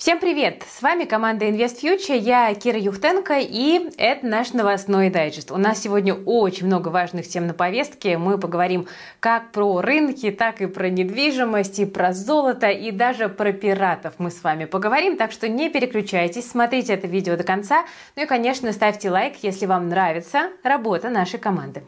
Всем привет! С вами команда Invest Future, я Кира Юхтенко и это наш новостной дайджест. У нас сегодня очень много важных тем на повестке. Мы поговорим как про рынки, так и про недвижимость, и про золото, и даже про пиратов мы с вами поговорим. Так что не переключайтесь, смотрите это видео до конца. Ну и, конечно, ставьте лайк, если вам нравится работа нашей команды.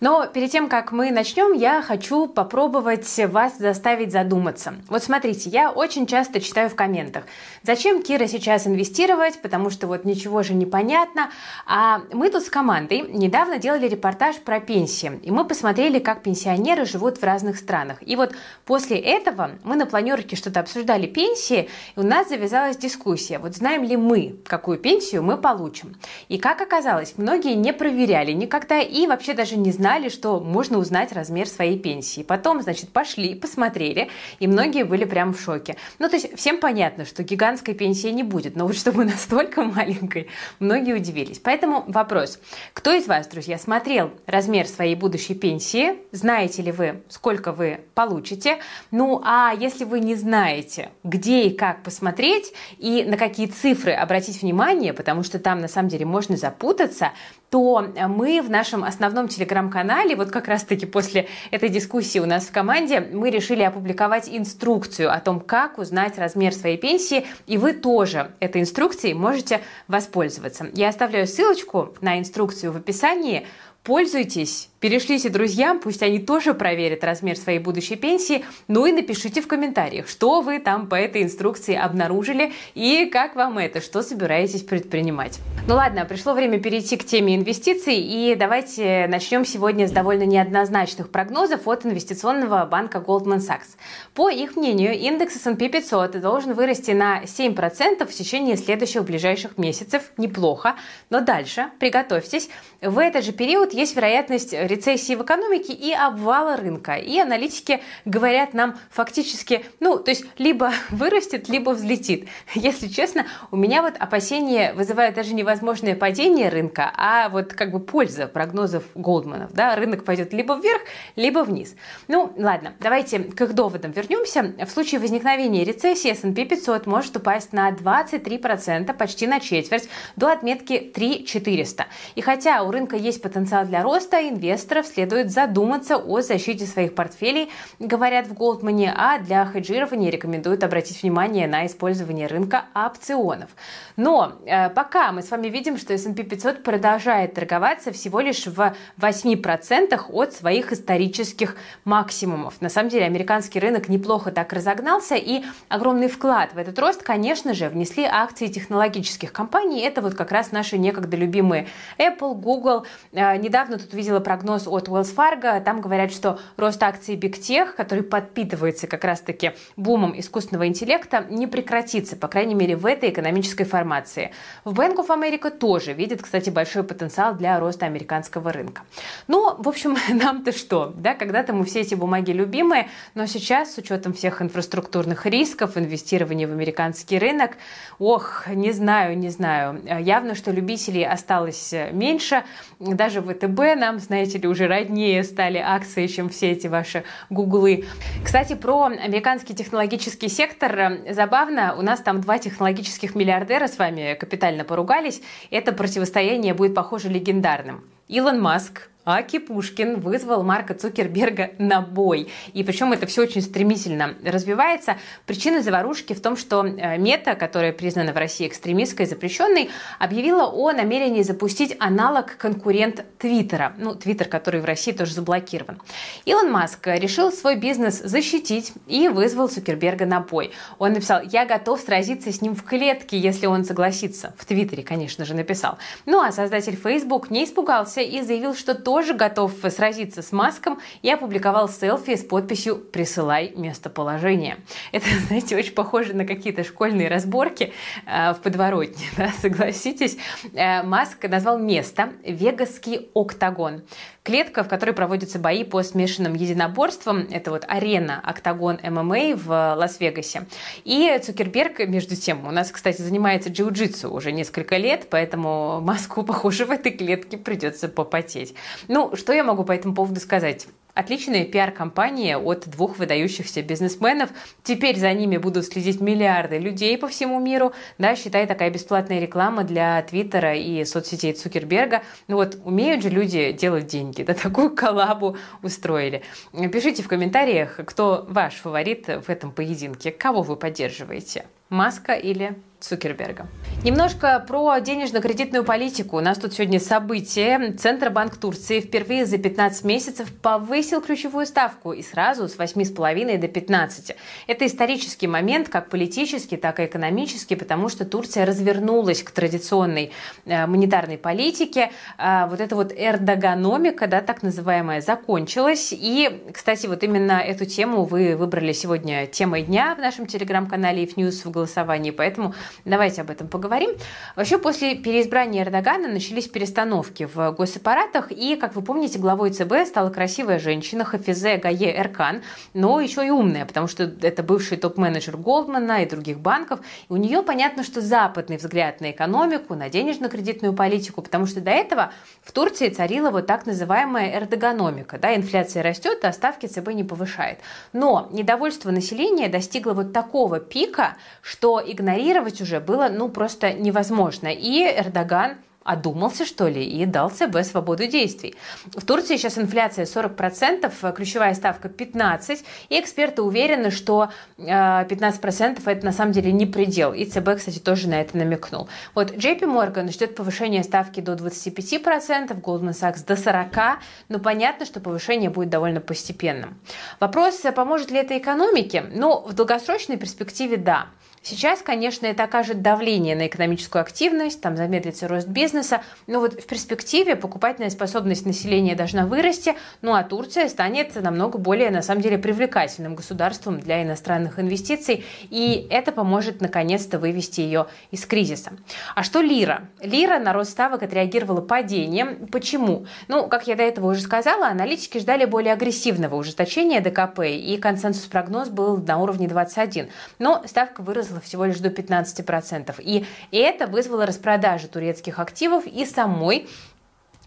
Но перед тем, как мы начнем, я хочу попробовать вас заставить задуматься. Вот смотрите, я очень часто читаю в комментах, зачем Кира сейчас инвестировать, потому что вот ничего же не понятно. А мы тут с командой недавно делали репортаж про пенсии, и мы посмотрели, как пенсионеры живут в разных странах. И вот после этого мы на планерке что-то обсуждали пенсии, и у нас завязалась дискуссия. Вот знаем ли мы, какую пенсию мы получим? И как оказалось, многие не проверяли никогда и вообще даже не знали, знали, что можно узнать размер своей пенсии. Потом, значит, пошли, посмотрели, и многие были прям в шоке. Ну, то есть всем понятно, что гигантской пенсии не будет, но вот чтобы настолько маленькой, многие удивились. Поэтому вопрос, кто из вас, друзья, смотрел размер своей будущей пенсии? Знаете ли вы, сколько вы получите? Ну, а если вы не знаете, где и как посмотреть, и на какие цифры обратить внимание, потому что там на самом деле можно запутаться, то мы в нашем основном телеграм-канале, вот как раз-таки после этой дискуссии у нас в команде, мы решили опубликовать инструкцию о том, как узнать размер своей пенсии, и вы тоже этой инструкцией можете воспользоваться. Я оставляю ссылочку на инструкцию в описании. Пользуйтесь, перешлите друзьям, пусть они тоже проверят размер своей будущей пенсии, ну и напишите в комментариях, что вы там по этой инструкции обнаружили и как вам это, что собираетесь предпринимать. Ну ладно, пришло время перейти к теме инвестиций и давайте начнем сегодня с довольно неоднозначных прогнозов от инвестиционного банка Goldman Sachs. По их мнению, индекс S&P 500 должен вырасти на 7% в течение следующих ближайших месяцев. Неплохо, но дальше, приготовьтесь, в этот же период есть вероятность рецессии в экономике и обвала рынка. И аналитики говорят нам фактически, ну, то есть либо вырастет, либо взлетит. Если честно, у меня вот опасения вызывают даже невозможное падение рынка, а вот как бы польза прогнозов Голдманов. Да? Рынок пойдет либо вверх, либо вниз. Ну, ладно, давайте к их доводам вернемся. В случае возникновения рецессии S&P 500 может упасть на 23%, почти на четверть, до отметки 3400. И хотя у рынка есть потенциал для роста, инвесторов следует задуматься о защите своих портфелей, говорят в Голдмане, а для хеджирования рекомендуют обратить внимание на использование рынка опционов. Но э, пока мы с вами видим, что S&P 500 продолжает торговаться всего лишь в 8% от своих исторических максимумов. На самом деле американский рынок неплохо так разогнался, и огромный вклад в этот рост, конечно же, внесли акции технологических компаний. Это вот как раз наши некогда любимые Apple, Google. Э, недавно тут видела прогноз от Wells Fargo. Там говорят, что рост акций Big Tech, который подпитывается как раз-таки бумом искусственного интеллекта, не прекратится, по крайней мере, в этой экономической формации. В Bank of America тоже видит, кстати, большой потенциал для роста американского рынка. Ну, в общем, нам-то что? Да, когда-то мы все эти бумаги любимые, но сейчас, с учетом всех инфраструктурных рисков, инвестирования в американский рынок, ох, не знаю, не знаю. Явно, что любителей осталось меньше. Даже ВТБ нам, знаете ли, уже роднее стали акции, чем все эти ваши гуглы. Кстати, про американский технологический сектор. Забавно, у нас там два технологических миллиардера с вами капитально поругались. Это противостояние будет, похоже, легендарным. Илон Маск Аки Пушкин вызвал Марка Цукерберга на бой. И причем это все очень стремительно развивается. Причина заварушки в том, что э, Мета, которая признана в России экстремистской и запрещенной, объявила о намерении запустить аналог конкурент Твиттера. Ну, Твиттер, который в России тоже заблокирован. Илон Маск решил свой бизнес защитить и вызвал Цукерберга на бой. Он написал, я готов сразиться с ним в клетке, если он согласится. В Твиттере, конечно же, написал. Ну, а создатель Facebook не испугался и заявил, что тоже тоже готов сразиться с Маском и опубликовал селфи с подписью «Присылай местоположение». Это, знаете, очень похоже на какие-то школьные разборки э, в подворотне, да, согласитесь. Э, Маск назвал место «Вегасский октагон». Клетка, в которой проводятся бои по смешанным единоборствам. Это вот арена «Октагон ММА» в Лас-Вегасе. И Цукерберг, между тем, у нас, кстати, занимается джиу-джитсу уже несколько лет, поэтому Маску, похоже, в этой клетке придется попотеть. Ну, что я могу по этому поводу сказать? Отличная пиар-компания от двух выдающихся бизнесменов. Теперь за ними будут следить миллиарды людей по всему миру. Да, считай, такая бесплатная реклама для Твиттера и соцсетей Цукерберга. Ну вот, умеют же люди делать деньги. Да, такую коллабу устроили. Пишите в комментариях, кто ваш фаворит в этом поединке. Кого вы поддерживаете? Маска или Цукерберга. Немножко про денежно-кредитную политику. У нас тут сегодня событие. Центробанк Турции впервые за 15 месяцев повысил ключевую ставку и сразу с 8,5 до 15. Это исторический момент, как политический, так и экономический, потому что Турция развернулась к традиционной э, монетарной политике. Э, вот эта вот эрдогономика, да, так называемая, закончилась. И, кстати, вот именно эту тему вы выбрали сегодня темой дня в нашем телеграм-канале If News в голосовании, поэтому Давайте об этом поговорим. Вообще, после переизбрания Эрдогана начались перестановки в госаппаратах, и, как вы помните, главой ЦБ стала красивая женщина Хафизе Гае Эркан, но еще и умная, потому что это бывший топ-менеджер Голдмана и других банков. И у нее понятно, что западный взгляд на экономику, на денежно-кредитную политику, потому что до этого в Турции царила вот так называемая эрдогономика. Да, инфляция растет, а ставки ЦБ не повышает. Но недовольство населения достигло вот такого пика, что игнорировать уже было ну просто невозможно. И Эрдоган одумался, что ли, и дал ЦБ свободу действий. В Турции сейчас инфляция 40%, ключевая ставка 15%, и эксперты уверены, что 15% э, это на самом деле не предел. И ЦБ, кстати, тоже на это намекнул. Вот JP Morgan ждет повышения ставки до 25%, Goldman Sachs до 40%, но понятно, что повышение будет довольно постепенным. Вопрос, поможет ли это экономике? Ну, в долгосрочной перспективе да. Сейчас, конечно, это окажет давление на экономическую активность, там замедлится рост бизнеса, но вот в перспективе покупательная способность населения должна вырасти, ну а Турция станет намного более, на самом деле, привлекательным государством для иностранных инвестиций, и это поможет наконец-то вывести ее из кризиса. А что лира? Лира на рост ставок отреагировала падением. Почему? Ну, как я до этого уже сказала, аналитики ждали более агрессивного ужесточения ДКП, и консенсус-прогноз был на уровне 21. Но ставка выросла выросла всего лишь до 15%. И это вызвало распродажу турецких активов и самой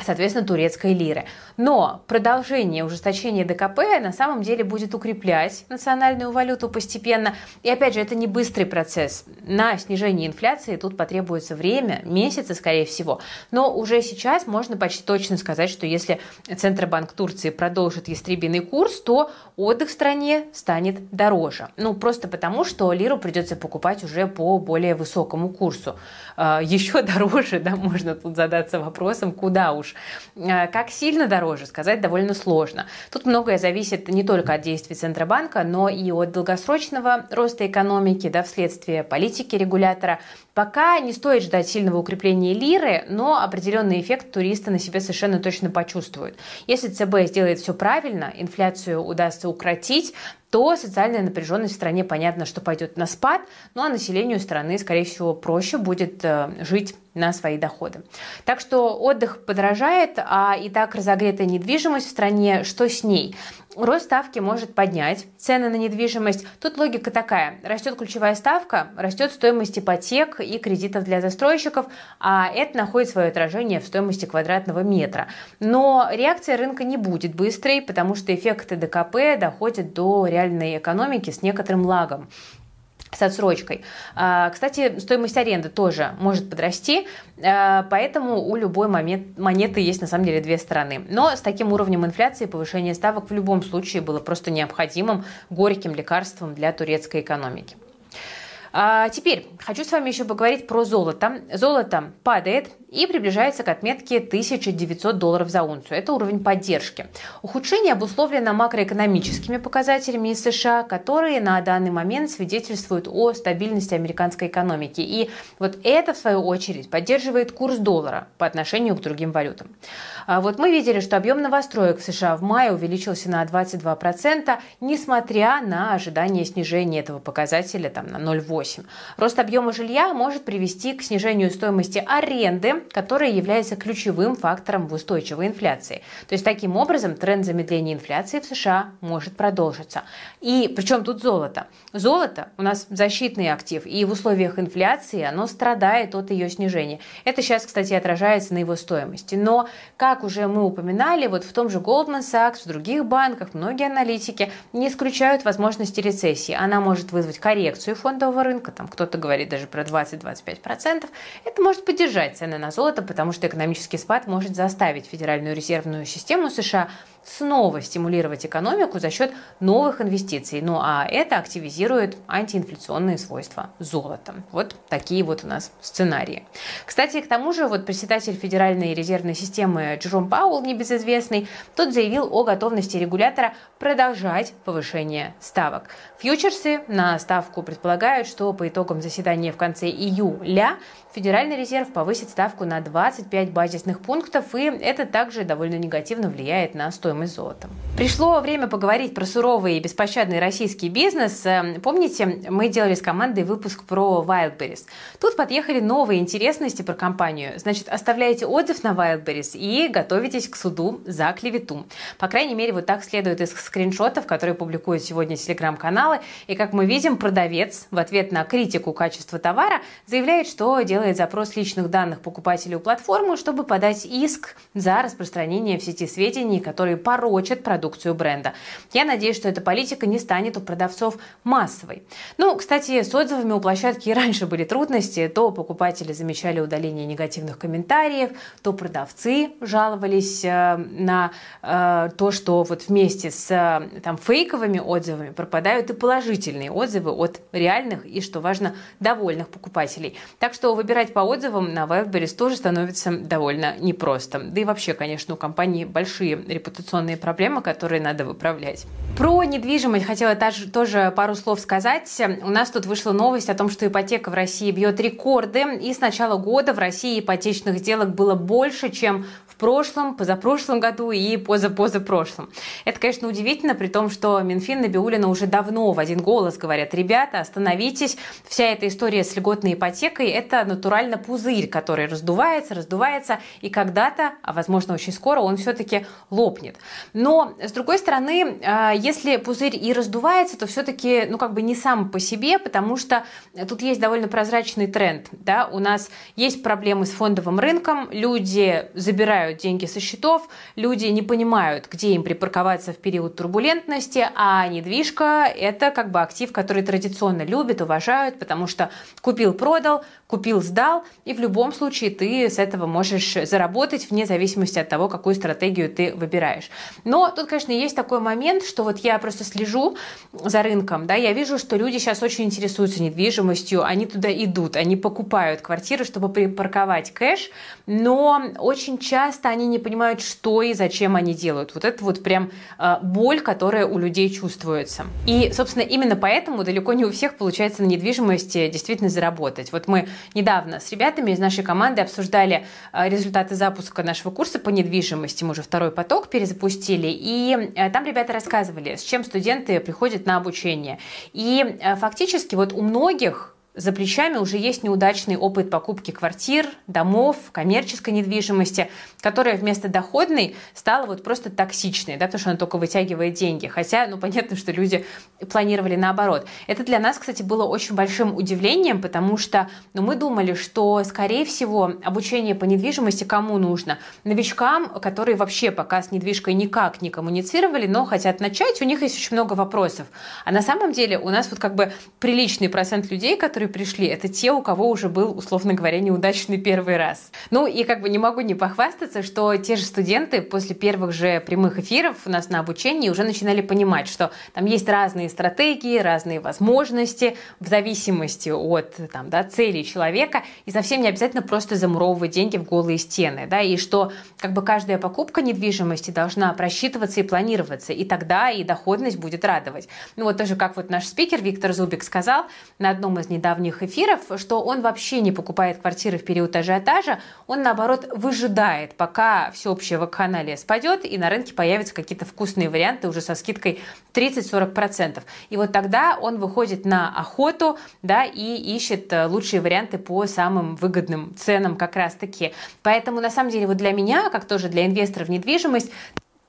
соответственно, турецкой лиры. Но продолжение ужесточения ДКП на самом деле будет укреплять национальную валюту постепенно. И опять же, это не быстрый процесс. На снижение инфляции тут потребуется время, месяцы, скорее всего. Но уже сейчас можно почти точно сказать, что если Центробанк Турции продолжит ястребиный курс, то отдых в стране станет дороже. Ну, просто потому, что лиру придется покупать уже по более высокому курсу. А, Еще дороже, да, можно тут задаться вопросом, куда уж. А, как сильно дороже, сказать довольно сложно. Тут многое зависит не только от действий Центробанка, но и от долгосрочного роста экономики, да, вследствие политики регулятора. Пока не стоит ждать сильного укрепления лиры, но определенный эффект туристы на себе совершенно точно почувствуют. Если ЦБ сделает все правильно, инфляцию удастся укротить, то социальная напряженность в стране, понятно, что пойдет на спад, ну а населению страны, скорее всего, проще будет э, жить на свои доходы. Так что отдых подорожает, а и так разогретая недвижимость в стране, что с ней? Рост ставки может поднять цены на недвижимость. Тут логика такая. Растет ключевая ставка, растет стоимость ипотек и кредитов для застройщиков, а это находит свое отражение в стоимости квадратного метра. Но реакция рынка не будет быстрой, потому что эффекты ДКП доходят до реальной экономики с некоторым лагом с отсрочкой. А, кстати, стоимость аренды тоже может подрасти, а, поэтому у любой монеты есть на самом деле две стороны. Но с таким уровнем инфляции повышение ставок в любом случае было просто необходимым горьким лекарством для турецкой экономики. А теперь хочу с вами еще поговорить про золото. Золото падает и приближается к отметке 1900 долларов за унцию. Это уровень поддержки. Ухудшение обусловлено макроэкономическими показателями из США, которые на данный момент свидетельствуют о стабильности американской экономики. И вот это, в свою очередь, поддерживает курс доллара по отношению к другим валютам. А вот мы видели, что объем новостроек в США в мае увеличился на 22%, несмотря на ожидание снижения этого показателя там, на 0,8%. Рост объема жилья может привести к снижению стоимости аренды которая является ключевым фактором в устойчивой инфляции. То есть таким образом тренд замедления инфляции в США может продолжиться. И причем тут золото? Золото у нас защитный актив, и в условиях инфляции оно страдает от ее снижения. Это сейчас, кстати, отражается на его стоимости. Но, как уже мы упоминали, вот в том же Goldman Sachs, в других банках многие аналитики не исключают возможности рецессии. Она может вызвать коррекцию фондового рынка, там кто-то говорит даже про 20-25%. Это может поддержать цены на золото, потому что экономический спад может заставить Федеральную резервную систему США снова стимулировать экономику за счет новых инвестиций. Ну а это активизирует антиинфляционные свойства золота. Вот такие вот у нас сценарии. Кстати, к тому же вот председатель Федеральной резервной системы Джером Пауэлл, небезызвестный, тот заявил о готовности регулятора продолжать повышение ставок. Фьючерсы на ставку предполагают, что по итогам заседания в конце июля Федеральный резерв повысит ставку на 25 базисных пунктов, и это также довольно негативно влияет на стоимость золота. Пришло время поговорить про суровый и беспощадный российский бизнес. Эм, помните, мы делали с командой выпуск про Wildberries. Тут подъехали новые интересности про компанию. Значит, оставляйте отзыв на Wildberries и готовитесь к суду за клевету. По крайней мере, вот так следует из скриншотов, которые публикуют сегодня телеграм-каналы. И, как мы видим, продавец в ответ на критику качества товара заявляет, что делает запрос личных данных покупателей у платформы, чтобы подать иск за распространение в сети сведений, которые порочат продукцию бренда. Я надеюсь, что эта политика не станет у продавцов массовой. Ну, кстати, с отзывами у площадки и раньше были трудности. То покупатели замечали удаление негативных комментариев, то продавцы жаловались э, на э, то, что вот вместе с э, там, фейковыми отзывами пропадают и положительные отзывы от реальных и, что важно, довольных покупателей. Так что Выбирать по отзывам на Wildberries тоже становится довольно непросто. Да и вообще, конечно, у компании большие репутационные проблемы, которые надо выправлять. Про недвижимость хотела тоже пару слов сказать. У нас тут вышла новость о том, что ипотека в России бьет рекорды. И с начала года в России ипотечных сделок было больше, чем в прошлом, позапрошлом году и позапозапрошлом. Это, конечно, удивительно, при том, что Минфин Набиулина уже давно в один голос говорят, ребята, остановитесь, вся эта история с льготной ипотекой – это натурально пузырь, который раздувается, раздувается, и когда-то, а возможно очень скоро, он все-таки лопнет. Но, с другой стороны, а, если пузырь и раздувается, то все-таки, ну, как бы не сам по себе, потому что тут есть довольно прозрачный тренд, да, у нас есть проблемы с фондовым рынком, люди забирают деньги со счетов, люди не понимают, где им припарковаться в период турбулентности, а недвижка – это как бы актив, который традиционно любят, уважают, потому что купил-продал, купил-сдал, и в любом случае ты с этого можешь заработать вне зависимости от того, какую стратегию ты выбираешь. Но тут, конечно, есть такой момент, что вот я просто слежу за рынком, да, я вижу, что люди сейчас очень интересуются недвижимостью, они туда идут, они покупают квартиры, чтобы припарковать кэш, но очень часто они не понимают, что и зачем они делают. Вот это вот прям э, боль, которая у людей чувствуется. И, собственно, именно поэтому далеко не у всех получается на недвижимости действительно заработать. Вот мы недавно с ребятами из нашей команды обсуждали э, результаты запуска нашего курса по недвижимости. Мы уже второй поток перезапустили. И э, там ребята рассказывали, с чем студенты приходят на обучение. И э, фактически вот у многих за плечами уже есть неудачный опыт покупки квартир, домов, коммерческой недвижимости, которая вместо доходной стала вот просто токсичной, да, потому что она только вытягивает деньги. Хотя, ну, понятно, что люди планировали наоборот. Это для нас, кстати, было очень большим удивлением, потому что ну, мы думали, что, скорее всего, обучение по недвижимости кому нужно? Новичкам, которые вообще пока с недвижкой никак не коммуницировали, но хотят начать, у них есть очень много вопросов. А на самом деле у нас вот как бы приличный процент людей, которые которые пришли, это те, у кого уже был, условно говоря, неудачный первый раз. Ну и как бы не могу не похвастаться, что те же студенты после первых же прямых эфиров у нас на обучении уже начинали понимать, что там есть разные стратегии, разные возможности в зависимости от там, да, целей человека, и совсем не обязательно просто замуровывать деньги в голые стены, да, и что как бы каждая покупка недвижимости должна просчитываться и планироваться, и тогда и доходность будет радовать. Ну вот тоже как вот наш спикер Виктор Зубик сказал на одном из недавних недавних эфиров, что он вообще не покупает квартиры в период ажиотажа, он, наоборот, выжидает, пока всеобщее вакханалия спадет и на рынке появятся какие-то вкусные варианты уже со скидкой 30-40%. И вот тогда он выходит на охоту да, и ищет э, лучшие варианты по самым выгодным ценам как раз-таки. Поэтому, на самом деле, вот для меня, как тоже для инвесторов в недвижимость,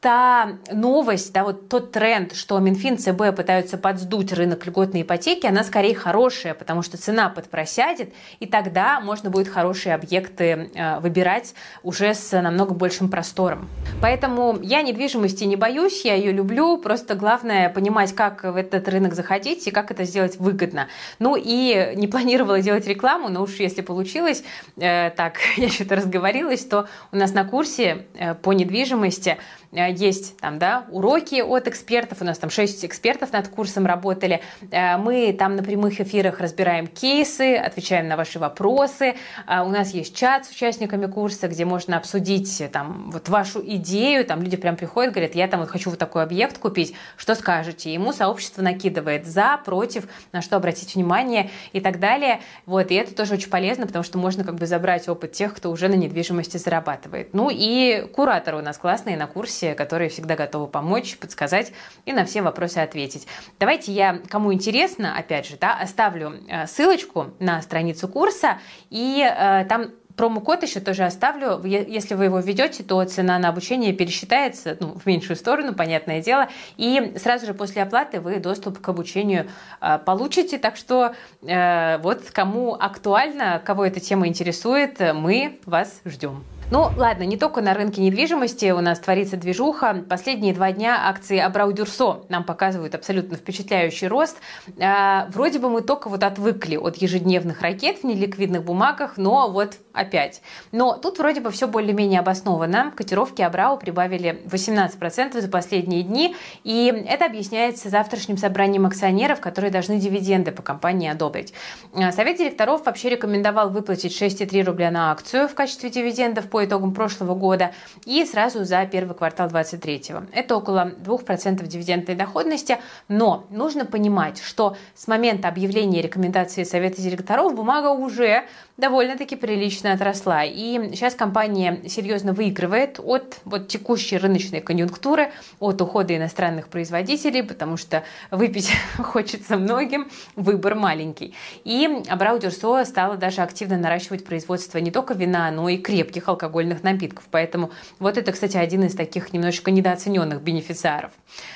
та новость, да, вот тот тренд, что Минфин, ЦБ пытаются подсдуть рынок льготной ипотеки, она скорее хорошая, потому что цена подпросядет, и тогда можно будет хорошие объекты э, выбирать уже с намного большим простором. Поэтому я недвижимости не боюсь, я ее люблю, просто главное понимать, как в этот рынок заходить и как это сделать выгодно. Ну и не планировала делать рекламу, но уж если получилось, э, так, я что-то разговорилась, то у нас на курсе э, по недвижимости Э, есть там, да, уроки от экспертов, у нас там 6 экспертов над курсом работали. Э, мы там на прямых эфирах разбираем кейсы, отвечаем на ваши вопросы. Э, у нас есть чат с участниками курса, где можно обсудить там вот вашу идею. Там люди прям приходят, говорят, я там вот хочу вот такой объект купить, что скажете? Ему сообщество накидывает за, против, на что обратить внимание и так далее. Вот, и это тоже очень полезно, потому что можно как бы забрать опыт тех, кто уже на недвижимости зарабатывает. Ну и кураторы у нас классные на курсе, которые всегда готовы помочь, подсказать и на все вопросы ответить. Давайте я, кому интересно, опять же, да, оставлю э, ссылочку на страницу курса, и э, там Промокод еще тоже оставлю. Если вы его введете, то цена на обучение пересчитается ну, в меньшую сторону, понятное дело. И сразу же после оплаты вы доступ к обучению э, получите. Так что э, вот кому актуально, кого эта тема интересует, мы вас ждем. Ну, ладно, не только на рынке недвижимости у нас творится движуха. Последние два дня акции Абрау Дюрсо нам показывают абсолютно впечатляющий рост. А, вроде бы мы только вот отвыкли от ежедневных ракет в неликвидных бумагах, но вот опять. Но тут вроде бы все более-менее обосновано. Котировки Абрау прибавили 18% за последние дни, и это объясняется завтрашним собранием акционеров, которые должны дивиденды по компании одобрить. А, Совет директоров вообще рекомендовал выплатить 6,3 рубля на акцию в качестве дивидендов по итогам прошлого года и сразу за первый квартал 2023. Это около 2% дивидендной доходности, но нужно понимать, что с момента объявления рекомендации Совета директоров бумага уже довольно-таки прилично отросла. И сейчас компания серьезно выигрывает от вот, текущей рыночной конъюнктуры, от ухода иностранных производителей, потому что выпить хочется многим, выбор маленький. И Абрау Дюрсо стала даже активно наращивать производство не только вина, но и крепких алкогольных напитков. Поэтому вот это, кстати, один из таких немножечко недооцененных бенефициаров,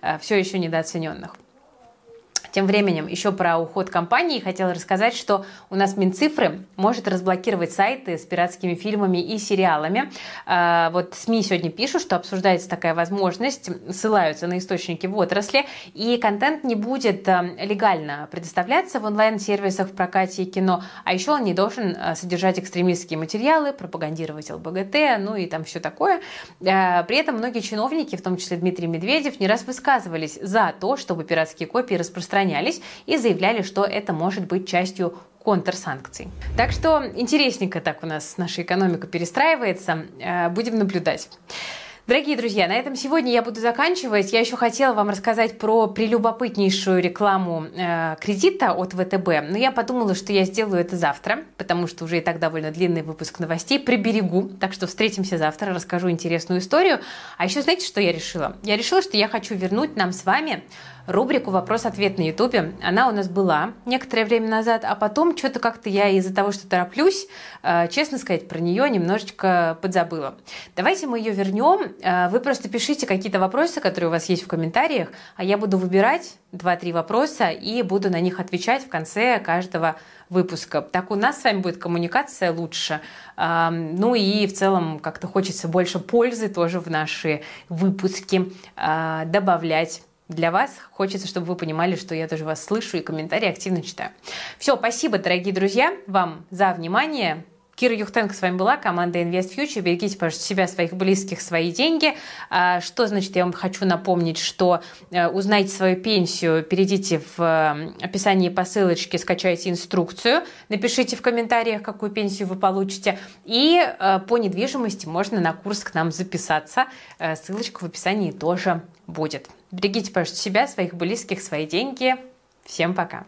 э, все еще недооцененных. Тем временем еще про уход компании хотела рассказать, что у нас Минцифры может разблокировать сайты с пиратскими фильмами и сериалами. А, вот СМИ сегодня пишут, что обсуждается такая возможность, ссылаются на источники в отрасли, и контент не будет а, легально предоставляться в онлайн-сервисах в прокате и кино, а еще он не должен а, содержать экстремистские материалы, пропагандировать ЛГБТ, ну и там все такое. При этом многие чиновники, в том числе Дмитрий Медведев, не раз высказывались за то, чтобы пиратские копии распространять распространялись и заявляли, что это может быть частью контрсанкций. Так что интересненько так у нас наша экономика перестраивается. Э, будем наблюдать. Дорогие друзья, на этом сегодня я буду заканчивать. Я еще хотела вам рассказать про прелюбопытнейшую рекламу э, кредита от ВТБ, но я подумала, что я сделаю это завтра, потому что уже и так довольно длинный выпуск новостей приберегу, так что встретимся завтра, расскажу интересную историю. А еще знаете, что я решила? Я решила, что я хочу вернуть нам с вами рубрику «Вопрос-ответ» на Ютубе. Она у нас была некоторое время назад, а потом что-то как-то я из-за того, что тороплюсь, э, честно сказать, про нее немножечко подзабыла. Давайте мы ее вернем. Э, вы просто пишите какие-то вопросы, которые у вас есть в комментариях, а я буду выбирать 2-3 вопроса и буду на них отвечать в конце каждого выпуска. Так у нас с вами будет коммуникация лучше. Ну и в целом как-то хочется больше пользы тоже в наши выпуски э, добавлять для вас. Хочется, чтобы вы понимали, что я тоже вас слышу и комментарии активно читаю. Все, спасибо, дорогие друзья, вам за внимание. Кира Юхтенко с вами была, команда Invest Future. Берегите, пожалуйста, себя, своих близких, свои деньги. А, что значит, я вам хочу напомнить, что э, узнайте свою пенсию, перейдите в э, описании по ссылочке, скачайте инструкцию, напишите в комментариях, какую пенсию вы получите. И э, по недвижимости можно на курс к нам записаться. Ссылочка в описании тоже будет. Берегите, пожалуйста, себя, своих близких, свои деньги. Всем пока!